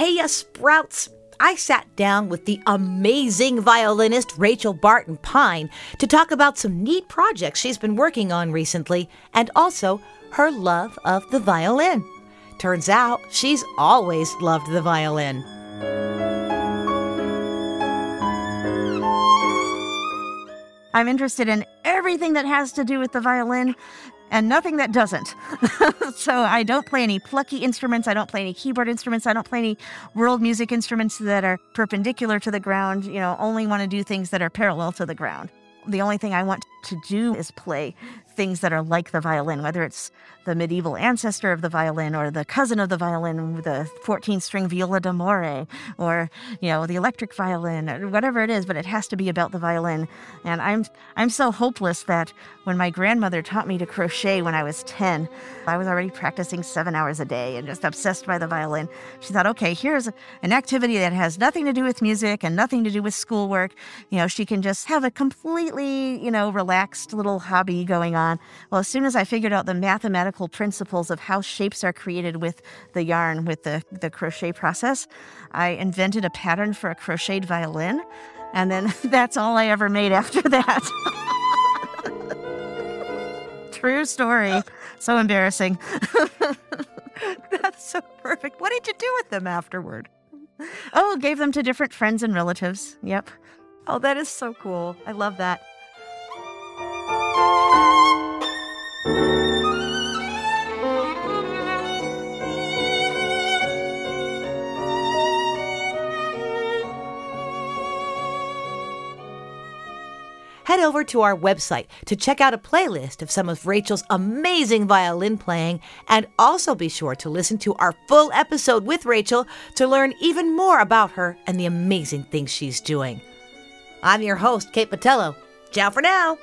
Hey, ya sprouts! I sat down with the amazing violinist Rachel Barton Pine to talk about some neat projects she's been working on recently and also her love of the violin. Turns out she's always loved the violin. I'm interested in everything that has to do with the violin and nothing that doesn't. so I don't play any plucky instruments. I don't play any keyboard instruments. I don't play any world music instruments that are perpendicular to the ground. You know, only want to do things that are parallel to the ground. The only thing I want to do is play things that are like the violin, whether it's the medieval ancestor of the violin or the cousin of the violin, the 14 string viola d'amore, or, you know, the electric violin, or whatever it is, but it has to be about the violin. And I'm, I'm so hopeless that when my grandmother taught me to crochet when I was 10, I was already practicing seven hours a day and just obsessed by the violin. She thought, okay, here's an activity that has nothing to do with music and nothing to do with schoolwork. You know, she can just have a completely, you know, relaxed little hobby going on. Well, as soon as I figured out the mathematical principles of how shapes are created with the yarn, with the, the crochet process, I invented a pattern for a crocheted violin. And then that's all I ever made after that. True story. So embarrassing. That's so perfect. What did you do with them afterward? Oh, gave them to different friends and relatives. Yep. Oh, that is so cool. I love that. Head over to our website to check out a playlist of some of Rachel's amazing violin playing, and also be sure to listen to our full episode with Rachel to learn even more about her and the amazing things she's doing. I'm your host, Kate Patello. Ciao for now.